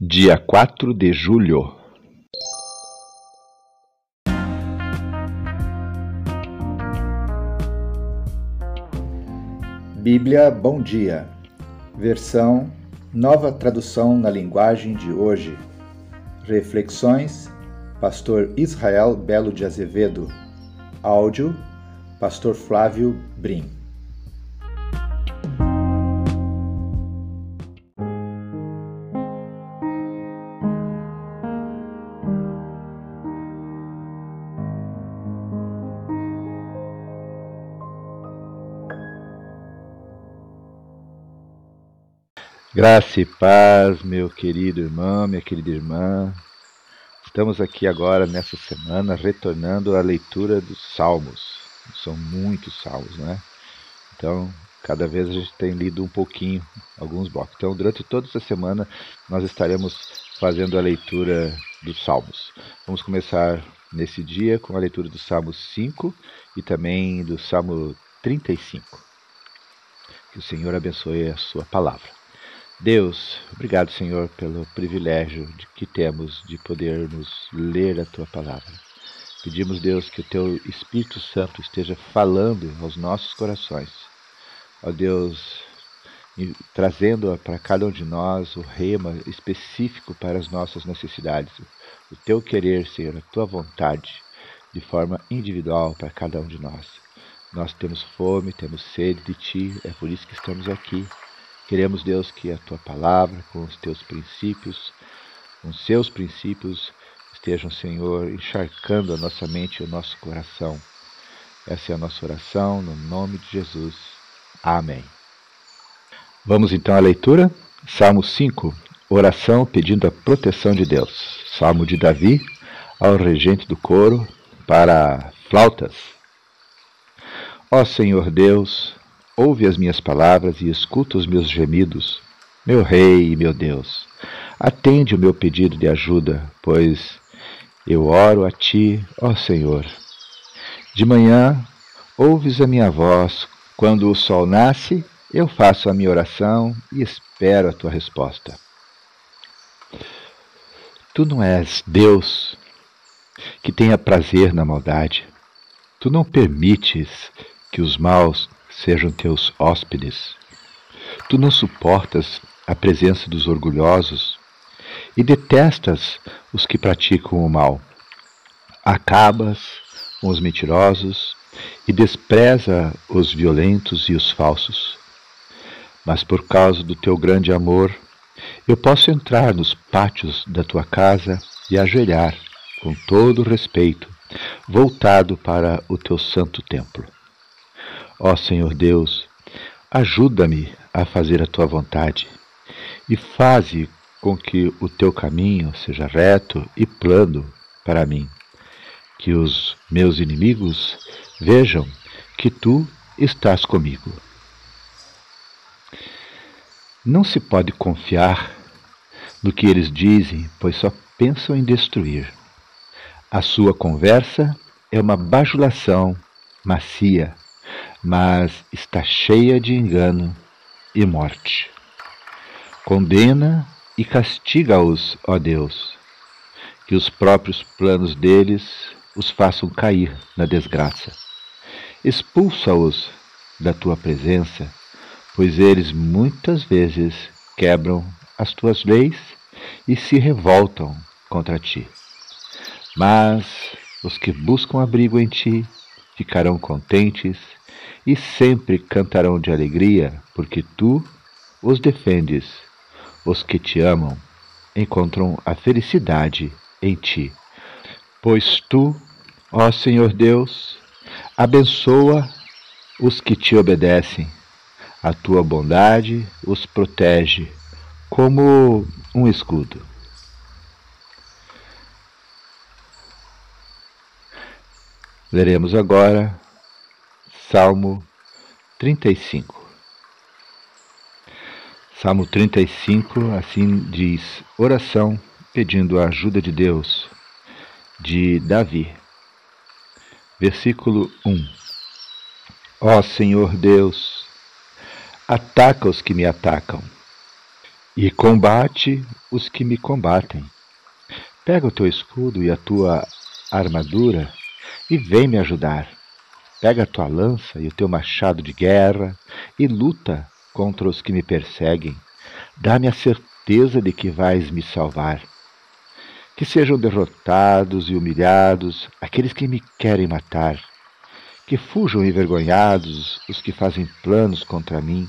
dia 4 de julho. Bíblia Bom Dia, versão Nova Tradução na Linguagem de Hoje. Reflexões, Pastor Israel Belo de Azevedo. Áudio, Pastor Flávio Brim. Graça e paz, meu querido irmão, minha querida irmã. Estamos aqui agora nessa semana retornando à leitura dos Salmos. São muitos salmos, né? Então, cada vez a gente tem lido um pouquinho, alguns blocos. Então, durante toda essa semana, nós estaremos fazendo a leitura dos Salmos. Vamos começar nesse dia com a leitura do Salmo 5 e também do Salmo 35. Que o Senhor abençoe a sua palavra. Deus, obrigado, Senhor, pelo privilégio de que temos de podermos ler a tua palavra. Pedimos, Deus, que o teu Espírito Santo esteja falando aos nossos corações. Ó Deus, trazendo para cada um de nós o rema específico para as nossas necessidades, o teu querer, Senhor, a tua vontade, de forma individual para cada um de nós. Nós temos fome, temos sede de ti, é por isso que estamos aqui Queremos, Deus, que a tua palavra, com os teus princípios, com os seus princípios, estejam, Senhor, encharcando a nossa mente e o nosso coração. Essa é a nossa oração, no nome de Jesus. Amém. Vamos então à leitura. Salmo 5, oração pedindo a proteção de Deus. Salmo de Davi ao regente do coro para flautas. Ó Senhor Deus, Ouve as minhas palavras e escuta os meus gemidos, meu Rei e meu Deus. Atende o meu pedido de ajuda, pois eu oro a ti, ó Senhor. De manhã, ouves a minha voz, quando o sol nasce, eu faço a minha oração e espero a tua resposta. Tu não és Deus que tenha prazer na maldade. Tu não permites que os maus sejam teus hóspedes. Tu não suportas a presença dos orgulhosos e detestas os que praticam o mal. Acabas com os mentirosos e despreza os violentos e os falsos. Mas por causa do teu grande amor, eu posso entrar nos pátios da tua casa e ajoelhar com todo respeito, voltado para o teu santo templo. Ó Senhor Deus, ajuda-me a fazer a tua vontade e faze com que o teu caminho seja reto e plano para mim. Que os meus inimigos vejam que tu estás comigo. Não se pode confiar no que eles dizem, pois só pensam em destruir. A sua conversa é uma bajulação macia mas está cheia de engano e morte. Condena e castiga-os, ó Deus, que os próprios planos deles os façam cair na desgraça. Expulsa-os da tua presença, pois eles muitas vezes quebram as tuas leis e se revoltam contra ti. Mas os que buscam abrigo em ti ficarão contentes e sempre cantarão de alegria, porque tu os defendes. Os que te amam encontram a felicidade em ti. Pois tu, ó Senhor Deus, abençoa os que te obedecem. A tua bondade os protege como um escudo. Leremos agora Salmo 35. Salmo 35, assim diz: Oração pedindo a ajuda de Deus, de Davi. Versículo 1. Ó Senhor Deus, ataca os que me atacam e combate os que me combatem. Pega o teu escudo e a tua armadura e vem me ajudar. Pega a tua lança e o teu machado de guerra e luta contra os que me perseguem. Dá-me a certeza de que vais me salvar. Que sejam derrotados e humilhados aqueles que me querem matar. Que fujam envergonhados os que fazem planos contra mim.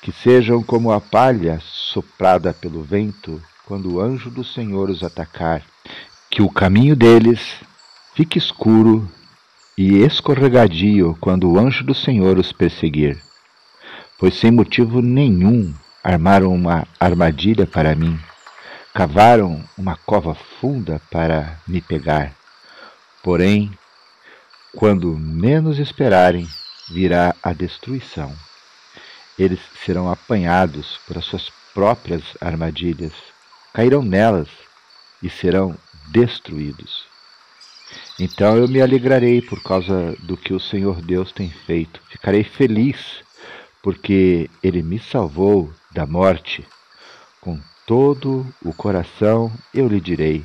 Que sejam como a palha soprada pelo vento quando o anjo do Senhor os atacar. Que o caminho deles fique escuro e escorregadio quando o anjo do Senhor os perseguir. Pois sem motivo nenhum armaram uma armadilha para mim, cavaram uma cova funda para me pegar. Porém, quando menos esperarem, virá a destruição. Eles serão apanhados por as suas próprias armadilhas, cairão nelas e serão destruídos. Então eu me alegrarei por causa do que o Senhor Deus tem feito. Ficarei feliz, porque Ele me salvou da morte. Com todo o coração eu lhe direi: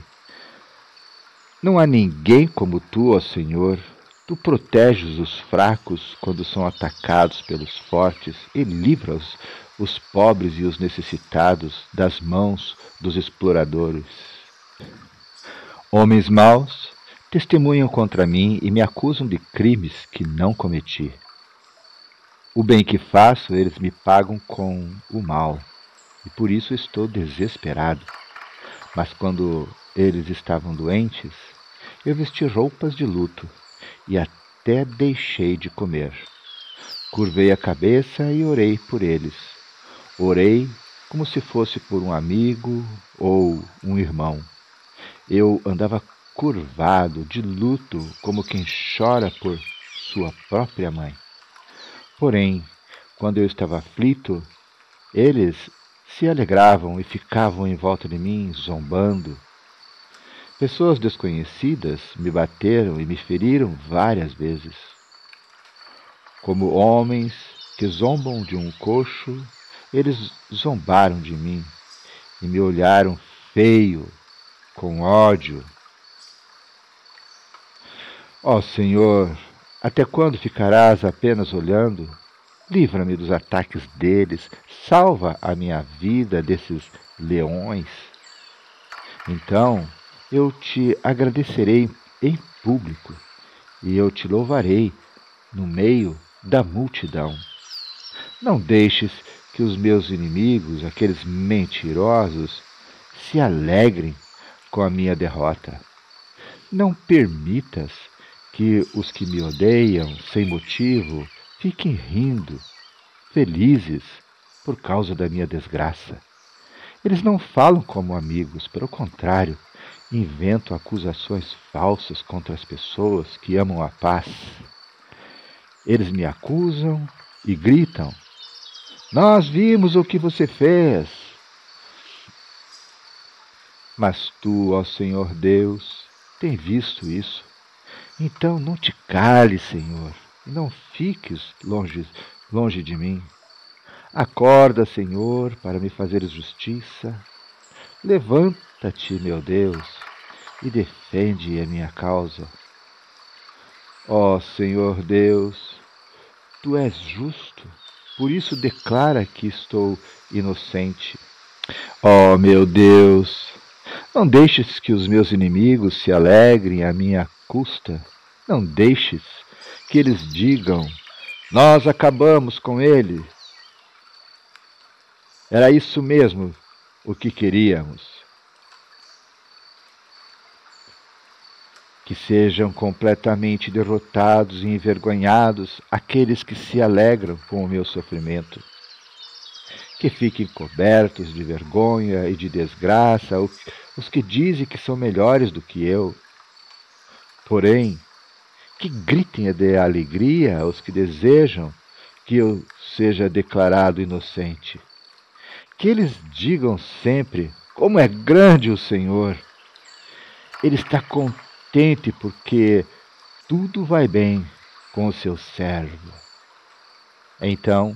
Não há ninguém como tu, ó Senhor. Tu proteges os fracos quando são atacados pelos fortes e livras os pobres e os necessitados das mãos dos exploradores. Homens maus testemunham contra mim e me acusam de crimes que não cometi. O bem que faço, eles me pagam com o mal, e por isso estou desesperado. Mas quando eles estavam doentes, eu vesti roupas de luto e até deixei de comer. Curvei a cabeça e orei por eles. Orei como se fosse por um amigo ou um irmão. Eu andava curvado, de luto, como quem chora por sua própria mãe. Porém, quando eu estava aflito, eles se alegravam e ficavam em volta de mim, zombando. Pessoas desconhecidas me bateram e me feriram várias vezes. Como homens que zombam de um coxo, eles zombaram de mim e me olharam feio, com ódio Ó Senhor, até quando ficarás apenas olhando? Livra-me dos ataques deles, salva a minha vida desses leões. Então eu te agradecerei em público e eu te louvarei no meio da multidão. Não deixes que os meus inimigos, aqueles mentirosos, se alegrem com a minha derrota. Não permitas que os que me odeiam sem motivo fiquem rindo, felizes por causa da minha desgraça. Eles não falam como amigos, pelo contrário, inventam acusações falsas contra as pessoas que amam a paz. Eles me acusam e gritam: Nós vimos o que você fez. Mas tu, ó Senhor Deus, tem visto isso então não te cales, Senhor, e não fiques longe, longe de mim. Acorda, Senhor, para me fazeres justiça. Levanta-te, meu Deus, e defende a minha causa. Ó Senhor Deus, tu és justo, por isso declara que estou inocente. Ó meu Deus, não deixes que os meus inimigos se alegrem à minha custa. Não deixes que eles digam: Nós acabamos com ele. Era isso mesmo o que queríamos. Que sejam completamente derrotados e envergonhados aqueles que se alegram com o meu sofrimento. Que fiquem cobertos de vergonha e de desgraça os que dizem que são melhores do que eu Porém, que gritem de alegria os que desejam que eu seja declarado inocente. Que eles digam sempre: Como é grande o Senhor! Ele está contente porque tudo vai bem com o seu servo. Então,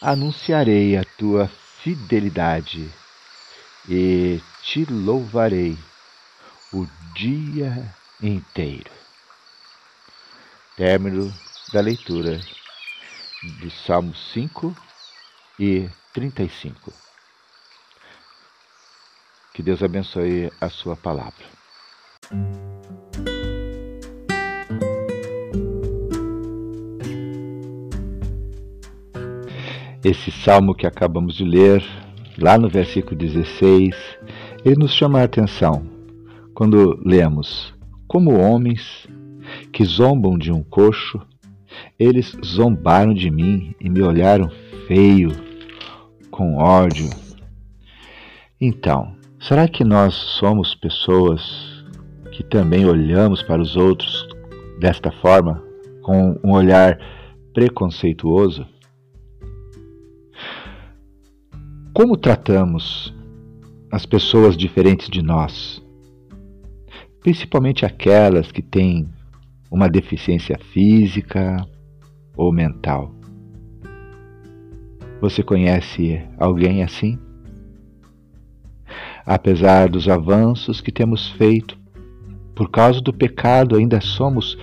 anunciarei a tua fidelidade e te louvarei o dia inteiro. Término da leitura de Salmos 5 e 35. Que Deus abençoe a sua palavra. Esse salmo que acabamos de ler, lá no versículo 16, ele nos chama a atenção quando lemos: Como homens que zombam de um coxo, eles zombaram de mim e me olharam feio, com ódio. Então, será que nós somos pessoas que também olhamos para os outros desta forma, com um olhar preconceituoso? Como tratamos as pessoas diferentes de nós? Principalmente aquelas que têm uma deficiência física ou mental. Você conhece alguém assim? Apesar dos avanços que temos feito, por causa do pecado ainda somos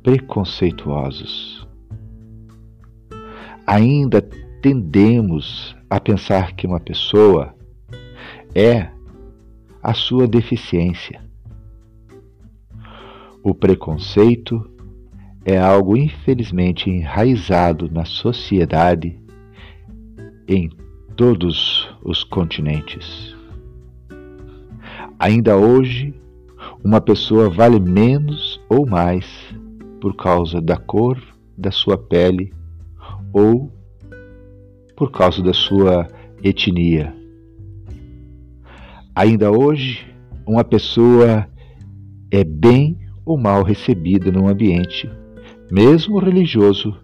preconceituosos. Ainda tendemos a pensar que uma pessoa é a sua deficiência. O preconceito é algo infelizmente enraizado na sociedade em todos os continentes. Ainda hoje, uma pessoa vale menos ou mais por causa da cor da sua pele ou por causa da sua etnia. Ainda hoje, uma pessoa é bem ou mal recebida num ambiente, mesmo religioso,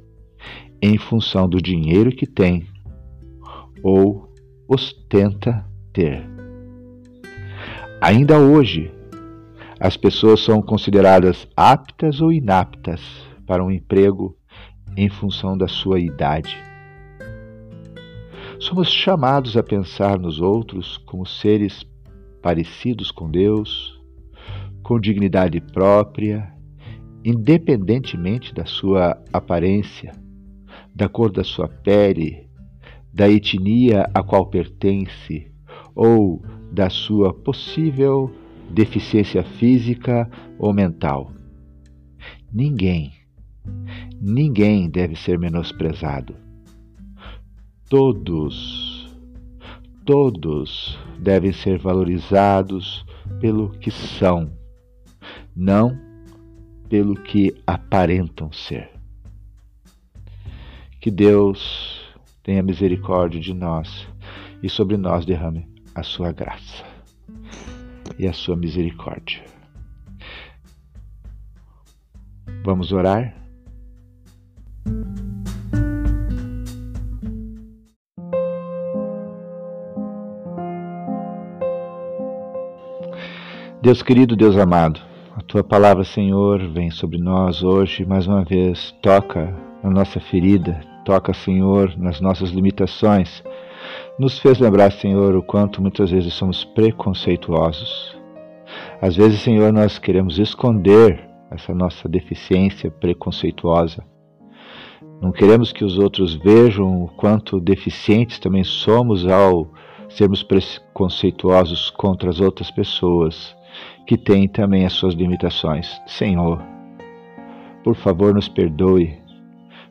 em função do dinheiro que tem ou ostenta ter. Ainda hoje, as pessoas são consideradas aptas ou inaptas para um emprego em função da sua idade Somos chamados a pensar nos outros como seres parecidos com Deus, com dignidade própria, independentemente da sua aparência, da cor da sua pele, da etnia a qual pertence ou da sua possível deficiência física ou mental. Ninguém, ninguém deve ser menosprezado todos, todos devem ser valorizados pelo que são, não pelo que aparentam ser. Que Deus tenha misericórdia de nós e sobre nós derrame a sua graça e a sua misericórdia. Vamos orar? Deus querido, Deus amado, tua palavra, Senhor, vem sobre nós hoje mais uma vez, toca na nossa ferida, toca, Senhor, nas nossas limitações. Nos fez lembrar, Senhor, o quanto muitas vezes somos preconceituosos. Às vezes, Senhor, nós queremos esconder essa nossa deficiência preconceituosa. Não queremos que os outros vejam o quanto deficientes também somos ao sermos preconceituosos contra as outras pessoas que tem também as suas limitações. Senhor, por favor, nos perdoe.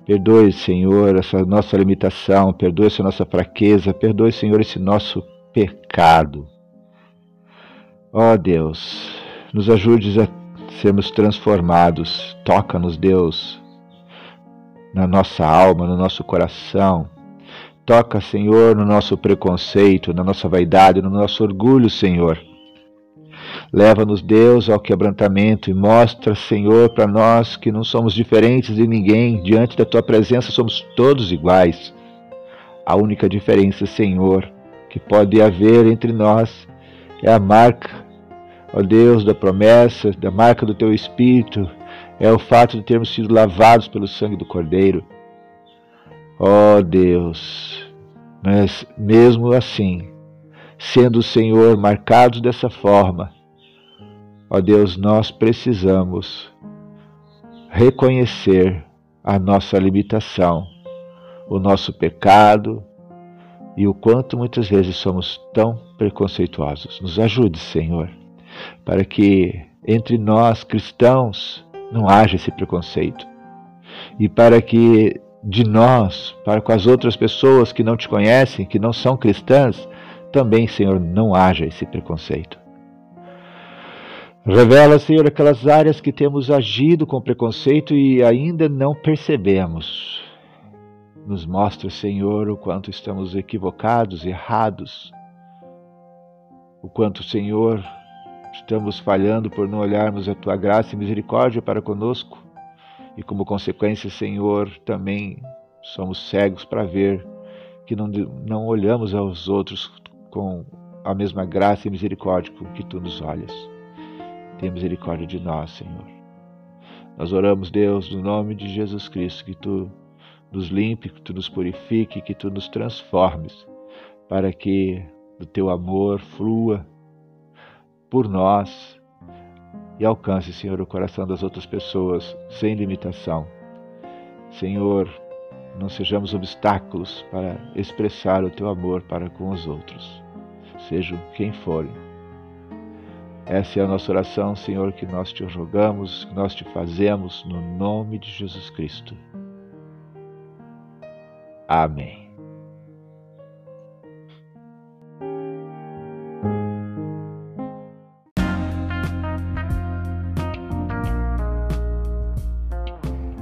Perdoe, Senhor, essa nossa limitação, perdoe essa nossa fraqueza, perdoe, Senhor, esse nosso pecado. Ó oh, Deus, nos ajudes a sermos transformados. Toca-nos, Deus, na nossa alma, no nosso coração. Toca, Senhor, no nosso preconceito, na nossa vaidade, no nosso orgulho, Senhor. Leva-nos, Deus, ao quebrantamento e mostra, Senhor, para nós que não somos diferentes de ninguém. Diante da tua presença somos todos iguais. A única diferença, Senhor, que pode haver entre nós é a marca, ó Deus, da promessa, da marca do teu Espírito, é o fato de termos sido lavados pelo sangue do Cordeiro. Ó Deus, Mas mesmo assim, sendo o Senhor marcados dessa forma, ó Deus, nós precisamos reconhecer a nossa limitação, o nosso pecado e o quanto muitas vezes somos tão preconceituosos. Nos ajude, Senhor, para que entre nós cristãos não haja esse preconceito e para que de nós, para com as outras pessoas que não te conhecem, que não são cristãs, também, Senhor, não haja esse preconceito. Revela, Senhor, aquelas áreas que temos agido com preconceito e ainda não percebemos. Nos mostra, Senhor, o quanto estamos equivocados, errados, o quanto, Senhor, estamos falhando por não olharmos a tua graça e misericórdia para conosco e como consequência, Senhor, também somos cegos para ver que não, não olhamos aos outros com a mesma graça e misericórdia com que tu nos olhas. Tenha misericórdia de nós, Senhor. Nós oramos, Deus, no nome de Jesus Cristo, que tu nos limpe, que tu nos purifique, que tu nos transformes, para que o teu amor flua por nós e alcance, Senhor, o coração das outras pessoas sem limitação. Senhor, não sejamos obstáculos para expressar o teu amor para com os outros, sejam quem forem. Essa é a nossa oração, Senhor, que nós te rogamos, que nós te fazemos no nome de Jesus Cristo. Amém.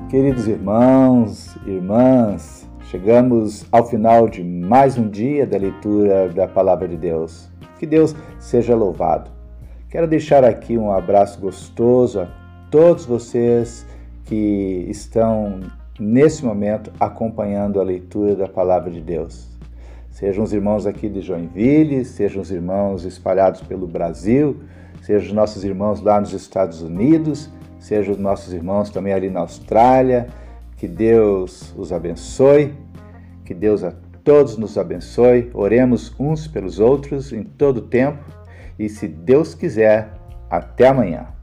Queridos irmãos, irmãs, chegamos ao final de mais um dia da leitura da Palavra de Deus. Que Deus seja louvado. Quero deixar aqui um abraço gostoso a todos vocês que estão nesse momento acompanhando a leitura da Palavra de Deus. Sejam os irmãos aqui de Joinville, sejam os irmãos espalhados pelo Brasil, sejam os nossos irmãos lá nos Estados Unidos sejam os nossos irmãos também ali na Austrália. Que Deus os abençoe, que Deus a todos nos abençoe. Oremos uns pelos outros em todo o tempo e, se Deus quiser, até amanhã.